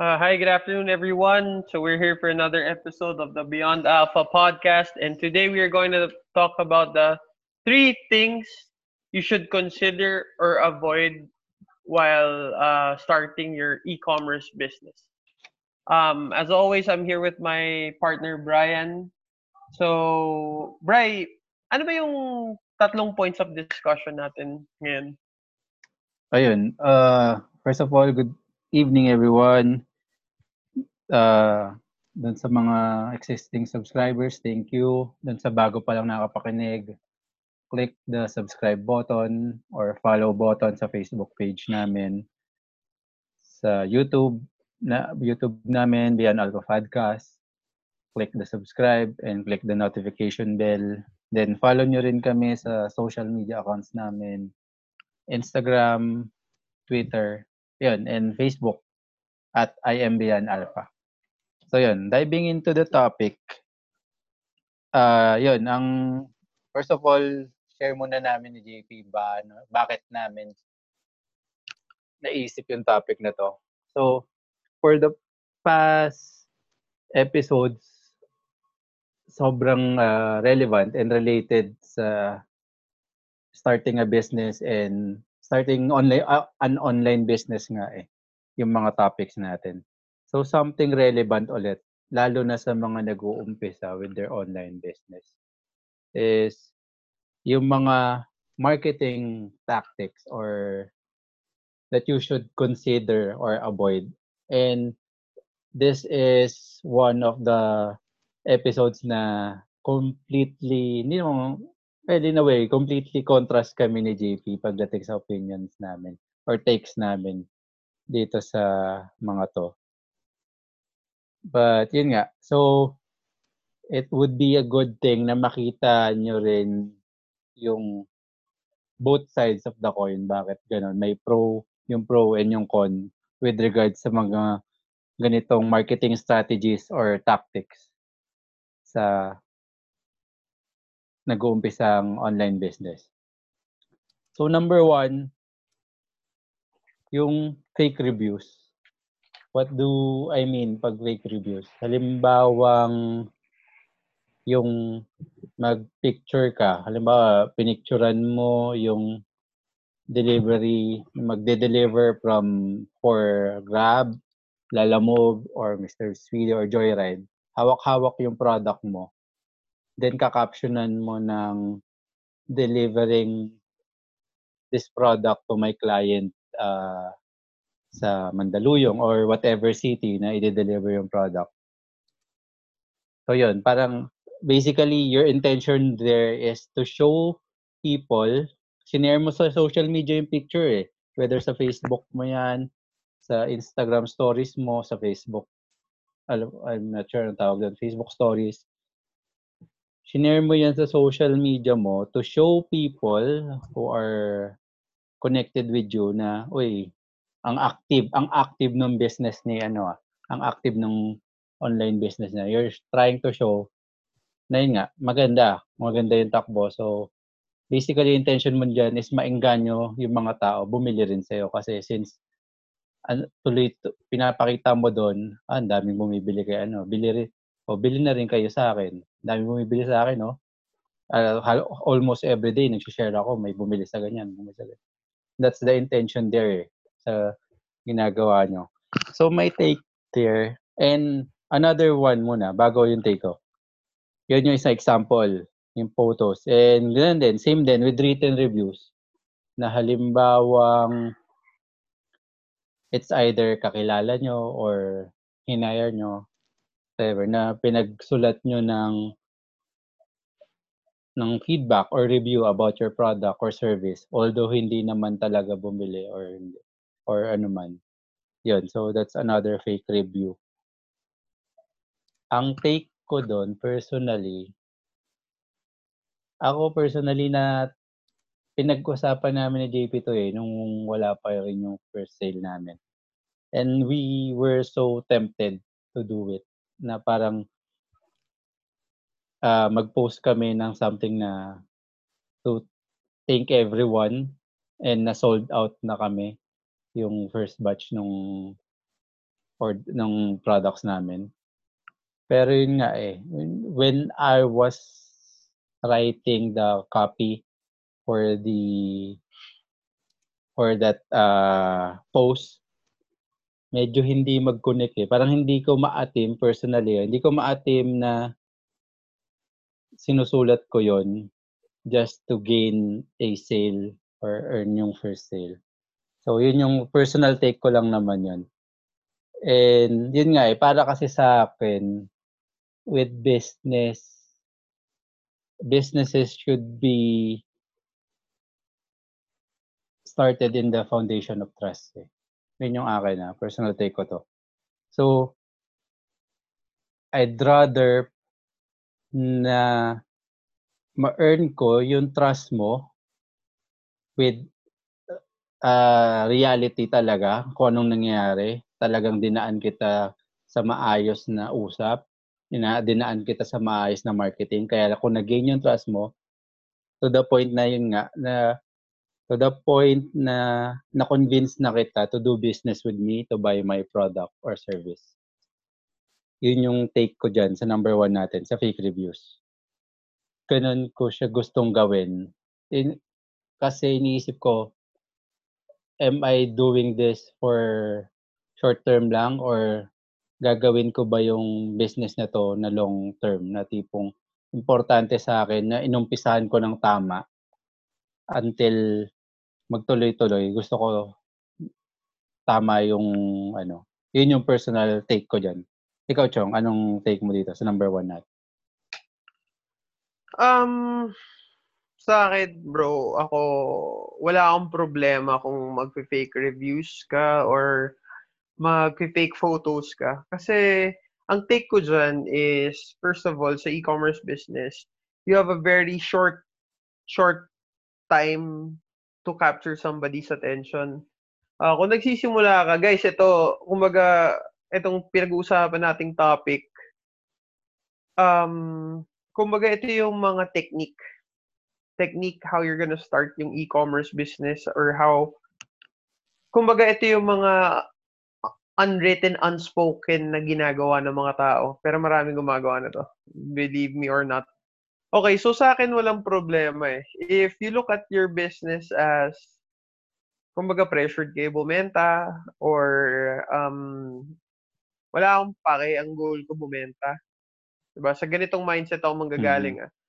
Uh, hi, good afternoon, everyone. So we're here for another episode of the Beyond Alpha podcast, and today we are going to talk about the three things you should consider or avoid while uh, starting your e-commerce business. Um, as always, I'm here with my partner Brian. So, Bri, ano ba yung tatlong points of discussion natin ngayon? Ayun, uh, first of all, good evening everyone. Uh, dun sa mga existing subscribers, thank you. Dun sa bago pa lang nakapakinig, click the subscribe button or follow button sa Facebook page namin. Sa YouTube, na YouTube namin, Beyond Alpha Podcast. Click the subscribe and click the notification bell. Then follow nyo rin kami sa social media accounts namin. Instagram, Twitter, yun, and Facebook at IMBN Alpha. So yun, diving into the topic, uh, yun, ang first of all, share muna namin ni JP ba, ano, bakit namin naisip yung topic na to. So, for the past episodes, sobrang uh, relevant and related sa starting a business and starting online uh, an online business nga eh yung mga topics natin. So something relevant ulit lalo na sa mga nag-uumpisa with their online business is yung mga marketing tactics or that you should consider or avoid. And this is one of the episodes na completely, hindi naman, well, in a way, completely contrast kami ni JP pagdating sa opinions namin or takes namin dito sa mga to. But yun nga, so it would be a good thing na makita nyo rin yung both sides of the coin. Bakit ganun? May pro, yung pro and yung con with regards sa mga ganitong marketing strategies or tactics sa nag-uumpisang online business. So number one, yung fake reviews. What do I mean pag fake reviews? Halimbawang yung mag-picture ka. Halimbawa, pinicturean mo yung delivery, magde-deliver from for Grab, Lalamove, or Mr. Speedy or Joyride. Hawak-hawak yung product mo. Then, kakaptionan mo ng delivering this product to my client uh, sa Mandaluyong or whatever city na i-deliver yung product. So yun, parang basically your intention there is to show people, sinare mo sa social media yung picture eh. Whether sa Facebook mo yan, sa Instagram stories mo, sa Facebook, I'm not sure ang tawag doon, Facebook stories. Sinare mo yan sa social media mo to show people who are connected with you na, uy, ang active, ang active ng business ni ano ah, ang active ng online business na. You're trying to show na yun nga, maganda, maganda yung takbo. So, basically, intention mo dyan is maengganyo yung mga tao, bumili rin sa'yo. Kasi since an, tuloy, pinapakita mo doon, ah, ang daming bumibili kay ano, bili rin, o bili na rin kayo sa akin. Daming bumibili sa akin, no? Uh, almost every day, nag-share ako, may bumili sa ganyan, bumili. That's the intention there, eh sa ginagawa nyo. So, my take there. And another one muna, bago yung take ko. Yun yung isang example, yung photos. And ganun din, same din with written reviews. Na halimbawang it's either kakilala nyo or hinire nyo, whatever, na pinagsulat nyo ng ng feedback or review about your product or service although hindi naman talaga bumili or or ano man. Yun, so that's another fake review. Ang take ko doon, personally, ako personally na pinag-usapan namin ni JP to eh, nung wala pa rin yung first sale namin. And we were so tempted to do it na parang uh, mag-post kami ng something na to thank everyone and na sold out na kami yung first batch nung or ng products namin. Pero yun nga eh, when I was writing the copy for the for that uh, post, medyo hindi mag-connect eh. Parang hindi ko maatim personally, hindi ko maatim na sinusulat ko yon just to gain a sale or earn yung first sale. So, yun yung personal take ko lang naman yun. And yun nga eh, para kasi sa akin, with business, businesses should be started in the foundation of trust. Eh. Yun yung akin na, personal take ko to. So, I'd rather na ma-earn ko yung trust mo with uh, reality talaga, kung anong nangyayari. Talagang dinaan kita sa maayos na usap, ina, dinaan kita sa maayos na marketing. Kaya kung nag-gain yung trust mo, to the point na yun nga, na to the point na na-convince na kita to do business with me, to buy my product or service. Yun yung take ko dyan sa number one natin, sa fake reviews. Ganun ko siya gustong gawin. In, kasi iniisip ko, am I doing this for short term lang or gagawin ko ba yung business na to na long term na tipong importante sa akin na inumpisahan ko ng tama until magtuloy-tuloy. Gusto ko tama yung ano, yun yung personal take ko diyan. Ikaw, Chong, anong take mo dito sa number one natin? Um, sa akin, bro, ako, wala akong problema kung magpe-fake reviews ka or magpe-fake photos ka. Kasi, ang take ko dyan is, first of all, sa e-commerce business, you have a very short, short time to capture somebody's attention. Uh, kung nagsisimula ka, guys, ito, kumbaga, itong pinag-uusapan nating topic, um, kumbaga, ito yung mga technique technique how you're gonna start yung e-commerce business or how kumbaga ito yung mga unwritten, unspoken na ginagawa ng mga tao. Pero maraming gumagawa na to. Believe me or not. Okay, so sa akin walang problema eh. If you look at your business as kumbaga pressured kayo bumenta or um, wala akong pake, ang goal ko bumenta. Diba? Sa ganitong mindset ako manggagaling mm-hmm. ah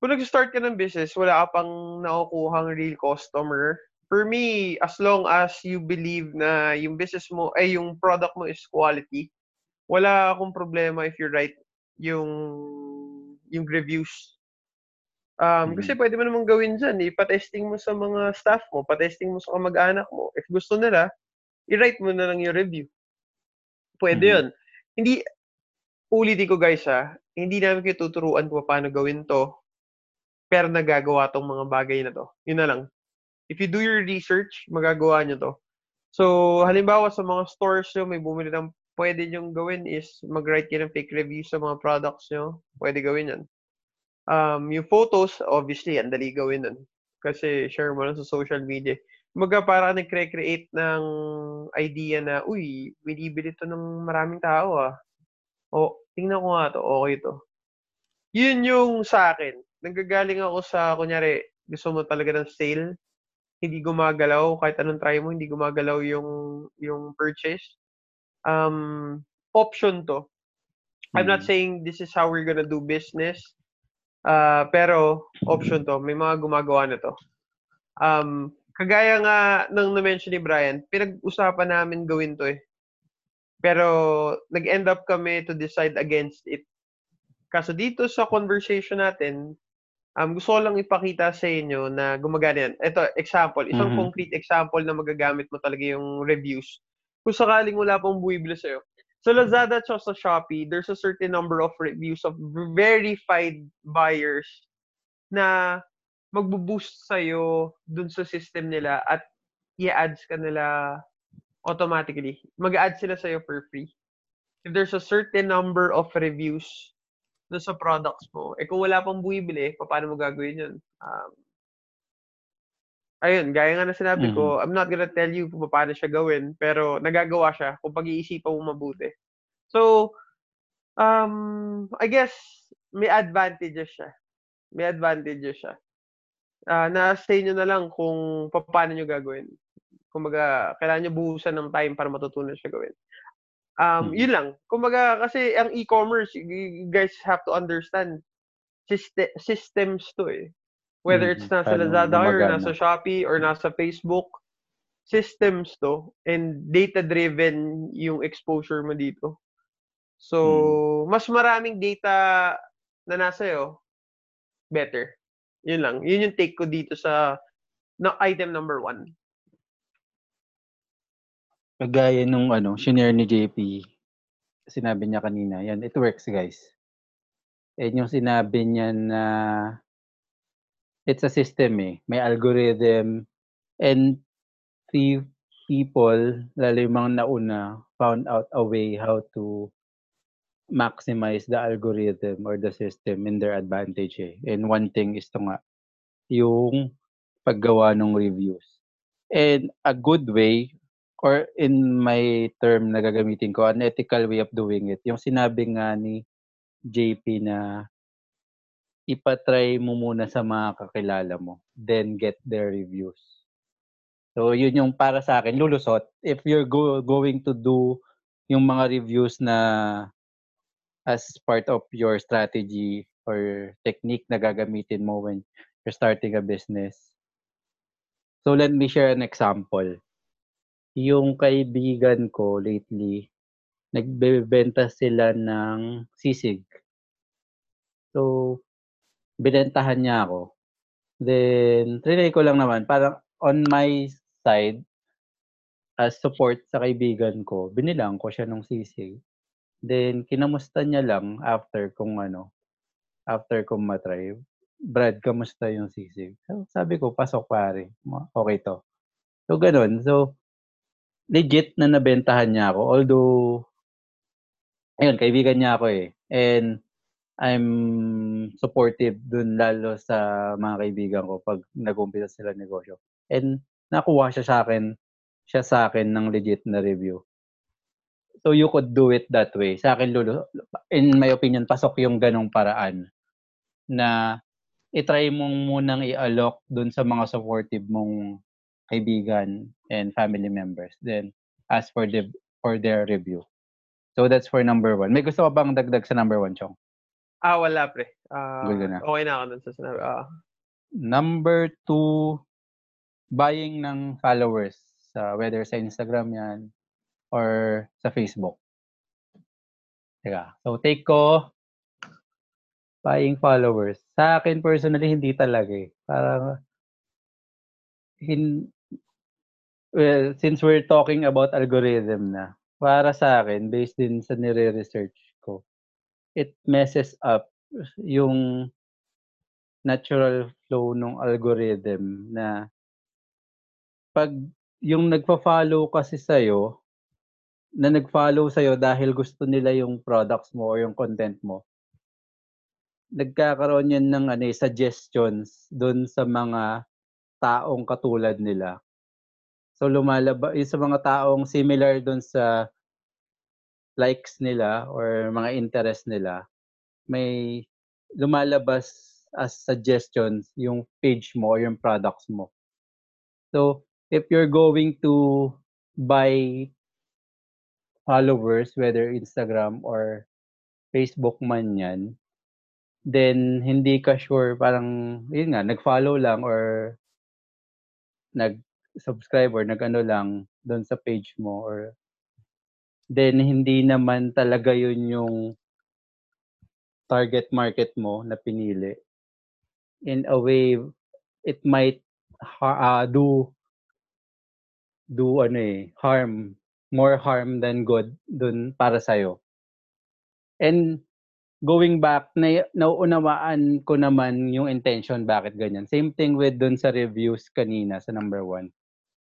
kung nag-start ka ng business, wala ka pang nakukuhang real customer. For me, as long as you believe na yung business mo, ay yung product mo is quality, wala akong problema if you write yung yung reviews. Um, mm-hmm. Kasi pwede mo namang gawin dyan. Ipa-testing mo sa mga staff mo, pa-testing mo sa kamag-anak mo. If gusto nila, i-write mo na lang yung review. Pwede mm-hmm. yun. Hindi, ulitin ko guys ha, hindi namin kayo tuturuan kung paano gawin to pero nagagawa tong mga bagay na to. Yun na lang. If you do your research, magagawa nyo to. So, halimbawa sa mga stores nyo, may bumili ng pwede nyo gawin is mag-write kayo ng fake reviews sa mga products nyo. Pwede gawin yan. Um, yung photos, obviously, ang dali gawin nun. Kasi share mo lang sa social media. Maga para nag-create ng idea na, uy, binibili to ng maraming tao ah. O, tingnan ko nga to, okay to. Yun yung sa akin nanggagaling ako sa, kunyari, gusto mo talaga ng sale, hindi gumagalaw, kahit anong try mo, hindi gumagalaw yung, yung purchase. Um, option to. Mm-hmm. I'm not hmm. saying this is how we're gonna do business, uh, pero option to. May mga gumagawa na to. Um, kagaya nga ng na-mention ni Brian, pinag-usapan namin gawin to eh. Pero nag-end up kami to decide against it. Kaso dito sa conversation natin, Um, gusto ko lang ipakita sa inyo na gumagana yan. Ito, example. Isang mm-hmm. concrete example na magagamit mo talaga yung reviews. Kung sakaling wala pong buwibili sa'yo. Sa Lazada at sa Shopee, there's a certain number of reviews of verified buyers na magbo-boost sa'yo dun sa system nila at i-ads ka nila automatically. Mag-add sila sa'yo for free. If there's a certain number of reviews doon sa products mo. Eh kung wala pang bumibili, paano mo gagawin yun? Um, ayun, gaya nga na sinabi Mhm. ko, I'm not gonna tell you kung paano siya gawin, pero nagagawa siya kung pag-iisipan mo mabuti. So, um, I guess may advantages siya. May advantages siya. Ah, nasa inyo na lang kung paano niyo gagawin. Kumbaga, kailangan niyo buhusan ng time para matutunan siya gawin. Um, Mm. yun lang. Kumbaga, kasi ang e-commerce, you guys have to understand syste- systems to eh. Whether it's nasa Lazada or nasa Shopee or nasa Facebook, systems to and data-driven yung exposure mo dito. So, mas maraming data na nasa iyo, better. Yun lang. Yun yung take ko dito sa na item number one. Kagaya nung ano, shinare ni JP, sinabi niya kanina, yan, it works guys. And yung sinabi niya na it's a system eh. May algorithm and few people, lalo yung mga nauna, found out a way how to maximize the algorithm or the system in their advantage eh. And one thing is to nga, yung paggawa ng reviews. And a good way, or in my term na gagamitin ko, an ethical way of doing it, yung sinabi nga ni JP na ipatry mo muna sa mga kakilala mo, then get their reviews. So, yun yung para sa akin, lulusot. If you're go, going to do yung mga reviews na as part of your strategy or technique na gagamitin mo when you're starting a business. So, let me share an example. Yung kaibigan ko lately, nagbebenta sila ng sisig. So, binentahan niya ako. Then, trinay ko lang naman, parang on my side, as support sa kaibigan ko, binilang ko siya ng sisig. Then, kinamusta niya lang after kung ano, after kong matry. Brad, kamusta yung sisig? Sabi ko, pasok pare. Okay to. So, ganun. So, legit na nabentahan niya ako. Although, ayun, kaibigan niya ako eh. And, I'm supportive dun lalo sa mga kaibigan ko pag nag-umpisa sila negosyo. And nakuha siya sa akin, siya sa akin ng legit na review. So you could do it that way. Sa akin, Lulu, in my opinion, pasok yung ganong paraan na itry mong munang i-alok dun sa mga supportive mong kaibigan and family members. Then, ask for, the, for their review. So that's for number one. May gusto ka bang dagdag sa number one, Chong? Ah, wala pre. Ah, Good ka na. okay na ako dun sa sinabi. Ah, Number two, buying ng followers. sa whether sa Instagram yan or sa Facebook. Teka. So, take ko, buying followers. Sa akin, personally, hindi talaga eh. Parang, hin, well, since we're talking about algorithm na, para sa akin, based din sa nire-research it messes up yung natural flow ng algorithm na pag yung nagpa-follow kasi sa'yo, na nag-follow sa'yo dahil gusto nila yung products mo or yung content mo, nagkakaroon yan ng ano, eh, suggestions doon sa mga taong katulad nila. So lumalaba yung sa mga taong similar doon sa likes nila or mga interest nila, may lumalabas as suggestions yung page mo or yung products mo. So, if you're going to buy followers, whether Instagram or Facebook man yan, then hindi ka sure, parang, yun nga, nag-follow lang or nag-subscribe or nag-ano lang doon sa page mo or then hindi naman talaga yun yung target market mo na pinili. In a way, it might ah, do do ano eh, harm, more harm than good dun para sa'yo. And going back, na, nauunawaan ko naman yung intention bakit ganyan. Same thing with dun sa reviews kanina sa number one.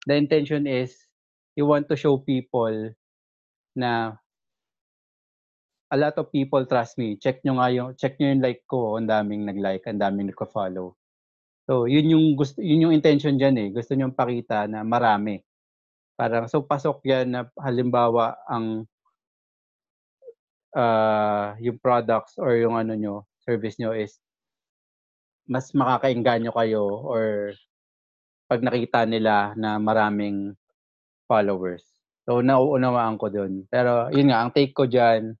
The intention is, you want to show people na a lot of people trust me. Check nyo nga yung, check nyo yung like ko, ang daming nag-like, ang daming nagka-follow. So, yun yung gusto yun yung intention diyan eh. Gusto niyo pakita na marami. Parang so pasok 'yan na halimbawa ang uh, yung products or yung ano nyo, service nyo is mas makakainganyo kayo or pag nakita nila na maraming followers. So, nauunawaan ko dun. Pero, yun nga, ang take ko dyan,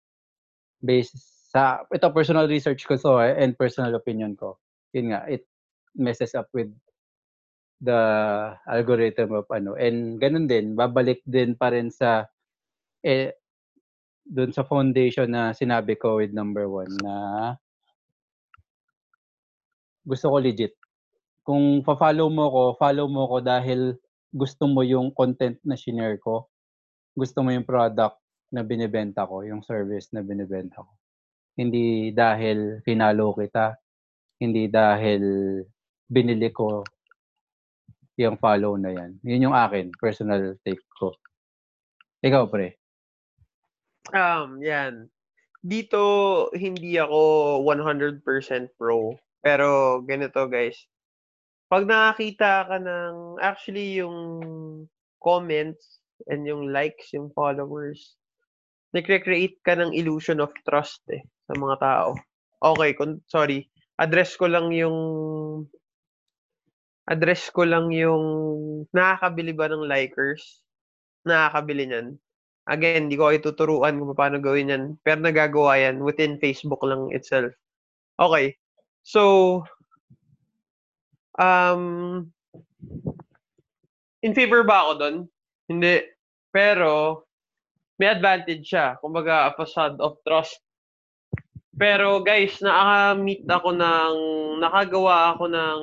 based sa, ito personal research ko so, eh, and personal opinion ko. Yun nga, it messes up with the algorithm of ano. And ganun din, babalik din pa rin sa eh, dun sa foundation na sinabi ko with number one na gusto ko legit. Kung fa-follow mo ko, follow mo ko dahil gusto mo yung content na shinare ko. Gusto mo yung product na binibenta ko, yung service na binibenta ko. Hindi dahil finalo kita, hindi dahil binili ko yung follow na yan. Yun yung akin, personal take ko. Ikaw, pre. Um, yan. Dito, hindi ako 100% pro. Pero, ganito guys. Pag nakakita ka ng, actually, yung comments and yung likes, yung followers, nagre-create ka ng illusion of trust eh, sa mga tao. Okay, kun, sorry. Address ko lang yung address ko lang yung nakakabili ba ng likers? Nakakabili niyan. Again, hindi ko kayo tuturuan kung paano gawin yan. Pero nagagawa yan within Facebook lang itself. Okay. So, um, in favor ba ako doon? Hindi. Pero, may advantage siya. Kumbaga, a facade of trust. Pero guys, naka-meet ako ng, nakagawa ako ng,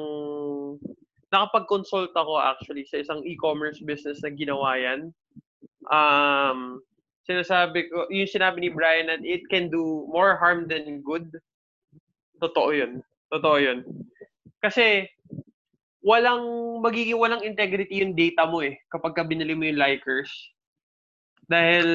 nakapag-consult ako actually sa isang e-commerce business na ginawa yan um, sinasabi ko, yung sinabi ni Brian that it can do more harm than good. Totoo yun. Totoo yun. Kasi, walang, magiging walang integrity yung data mo eh, kapag ka binili mo yung likers. Dahil,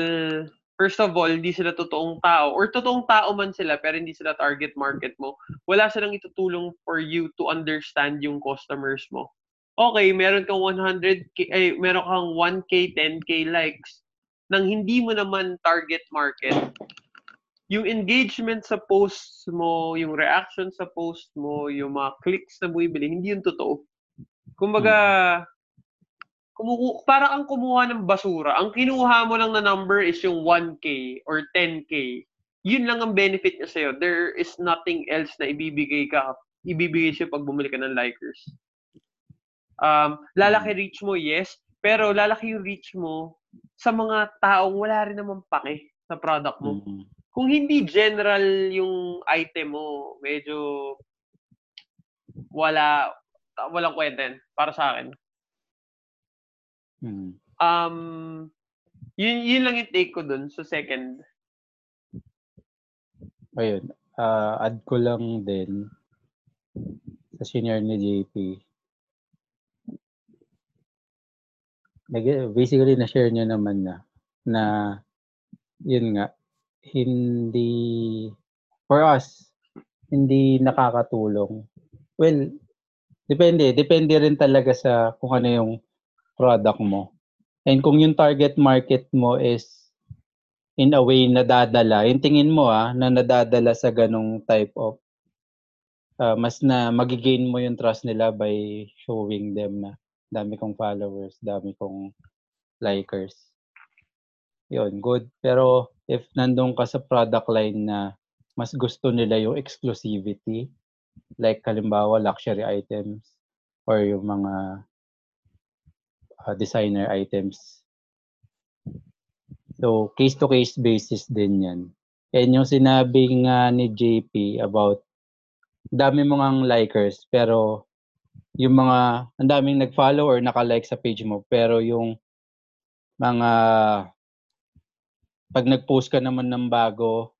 first of all, hindi sila totoong tao. Or totoong tao man sila, pero hindi sila target market mo. Wala silang itutulong for you to understand yung customers mo okay, meron kang 100k, ay, meron kang 1k, 10k likes nang hindi mo naman target market. Yung engagement sa posts mo, yung reaction sa post mo, yung mga clicks na bumibili, hindi yung totoo. Kumbaga, kumuku para kang kumuha ng basura. Ang kinuha mo lang na number is yung 1K or 10K. Yun lang ang benefit niya sa'yo. There is nothing else na ibibigay ka, ibibigay siya pag bumili ka ng likers. Um, lalaki mm. reach mo, yes. Pero lalaki yung reach mo sa mga taong wala rin naman pake sa product mo. Mm-hmm. Kung hindi general yung item mo, medyo wala walang kwenta para sa akin. Mm-hmm. Um, yun, yun lang yung take ko dun sa second. Ayun. Uh, add ko lang din sa senior ni JP basically na-share niyo naman na na yun nga hindi for us hindi nakakatulong. Well, depende, depende rin talaga sa kung ano yung product mo. And kung yung target market mo is in a way nadadala, yung tingin mo ah, na nadadala sa ganong type of uh, mas na magigain mo yung trust nila by showing them na dami kong followers, dami kong likers. Yun, good. Pero if nandun ka sa product line na mas gusto nila yung exclusivity, like halimbawa luxury items or yung mga uh, designer items. So, case-to-case basis din yan. And yung sinabi nga ni JP about dami mo ngang likers pero yung mga ang daming nag-follow or naka-like sa page mo pero yung mga pag nag-post ka naman ng bago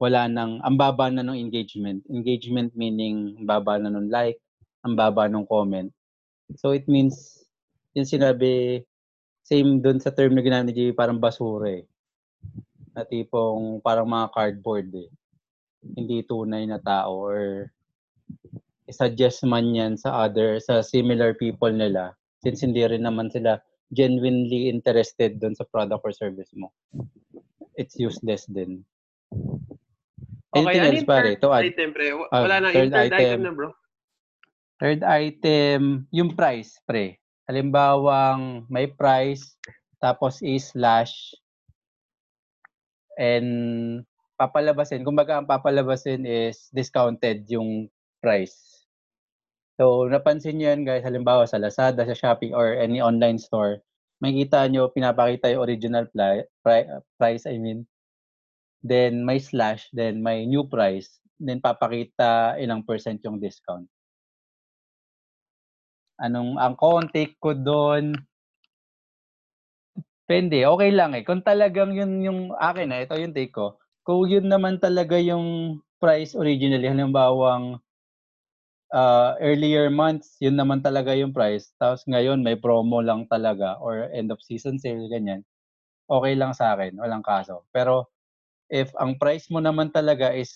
wala nang ang baba na ng engagement. Engagement meaning baba na ng like ang baba ng comment. So it means yung sinabi same dun sa term na ginamit ni parang basura eh. Na tipong parang mga cardboard eh. Hindi tunay na tao or suggest man yan sa other, sa similar people nila, since hindi rin naman sila genuinely interested doon sa product or service mo, it's useless din. Okay, Anything else, pare? third To add? item, pre? Ah, Wala na, third item. item. na, bro. Third item, yung price, pre. Halimbawang may price, tapos i-slash, and papalabasin. Kumbaga, ang papalabasin is discounted yung price. So, napansin nyo yan, guys. Halimbawa, sa Lazada, sa Shopee, or any online store, makikita nyo, pinapakita yung original pli- pri- price, I mean. Then, may slash, then may new price. Then, papakita ilang percent yung discount. Anong, ang take ko doon, Depende, okay lang eh. Kung talagang yun yung akin na, ito yung take ko. Kung yun naman talaga yung price originally, halimbawang uh, earlier months, yun naman talaga yung price. Tapos ngayon, may promo lang talaga or end of season sale, ganyan. Okay lang sa akin, walang kaso. Pero if ang price mo naman talaga is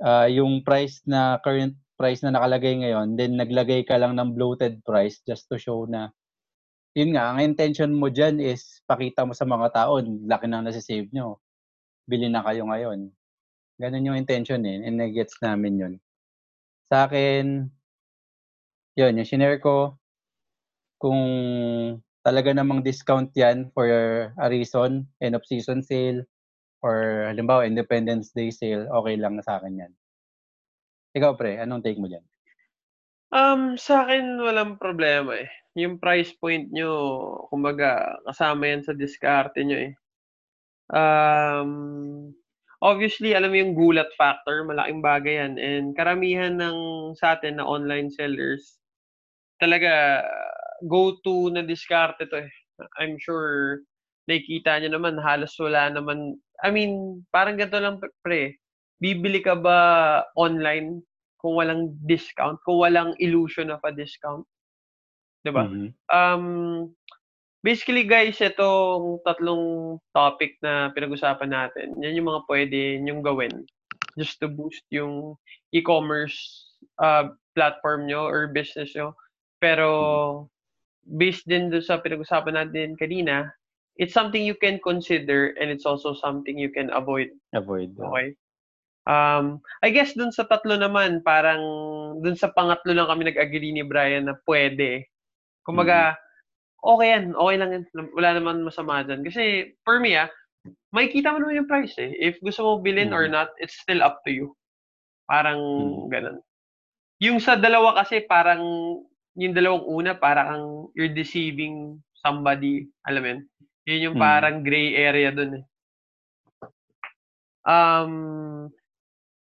uh, yung price na current price na nakalagay ngayon, then naglagay ka lang ng bloated price just to show na yun nga, ang intention mo dyan is pakita mo sa mga tao, laki nang nasa-save nyo. Bili na kayo ngayon. Ganun yung intention eh, and nagets namin yun. Sa akin, yun, yung shinare ko, kung talaga namang discount yan for a reason, end of season sale, or halimbawa Independence Day sale, okay lang sa akin yan. Ikaw pre, anong take mo dyan? Um, sa akin walang problema eh. Yung price point nyo, kumbaga, kasama yan sa diskarte nyo eh. Um, obviously, alam mo yung gulat factor, malaking bagay yan. And karamihan ng sa atin na online sellers, talaga go-to na diskarte to eh. I'm sure nakikita nyo naman, halos wala naman, I mean, parang ganito lang pre, bibili ka ba online kung walang discount, kung walang illusion of a discount? 'Di ba? Mhm. Um, basically guys, itong tatlong topic na pinag-usapan natin, yan yung mga pwede nyong gawin just to boost yung e-commerce uh, platform nyo or business nyo. Pero based din doon sa pinag-usapan natin kanina, it's something you can consider and it's also something you can avoid. Avoid. uh, Okay. Um, I guess dun sa tatlo naman, parang dun sa pangatlo lang kami nag-agree ni Brian na pwede. Kumbaga, okay yan. Okay lang yan. Wala naman masama dyan. Kasi, for me ah, makikita mo naman yung price eh. If gusto mo bilhin or Mhm. not, it's still up to you. Parang Mhm. ganun. Yung sa dalawa kasi, parang, yung dalawang una, parang you're deceiving somebody. Alam mo yun? Yun yung Mhm. parang gray area dun eh. Um,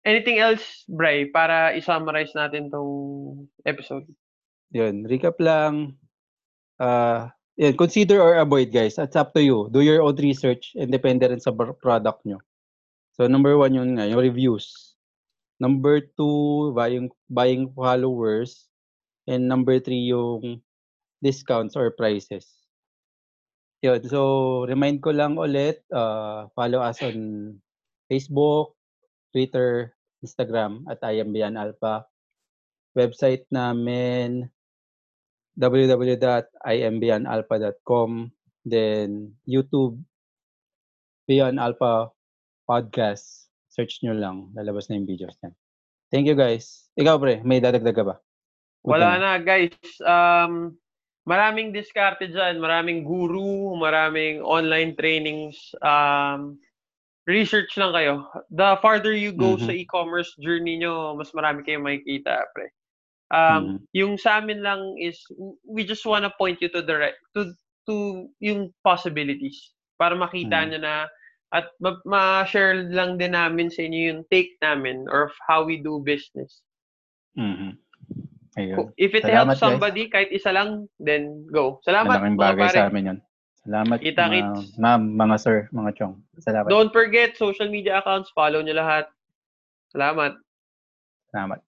anything else, Bray, para i-summarize natin tong episode? Yun, recap lang. Uh, yun, consider or avoid, guys. It's up to you. Do your own research and depende rin sa product nyo. So, number one yun nga, yung reviews. Number two, buying, buying followers. And number three, yung discounts or prices. Yun, so, remind ko lang ulit, uh, follow us on Facebook, Twitter, Instagram at IMBN Alpha. Website namin www.imbyanalpha.com then YouTube Beyond Alpha Podcast. Search nyo lang. Lalabas na yung videos niyan. Thank you guys. Ikaw pre, may dadagdag ka ba? Wala na, guys. Um, maraming diskarte dyan. Maraming guru, maraming online trainings. Um, research lang kayo. The farther you go Mhm. sa e-commerce journey nyo, mas marami kayong makikita, pre. Um, yung sa amin lang is we just wanna point you to the right, to to yung possibilities para makita Mhm. nyo na at ma- ma-share lang din namin sa inyo yung take namin or how we do business. Mhm. Ayun. If it Salamat, helps guys. somebody, kahit isa lang, then go. Salamat, Malaking mga bagay pare. sa amin yun. Salamat Kita mga, ma'am, mga sir, mga chong. Salamat. Don't forget, social media accounts, follow nyo lahat. Salamat. Salamat.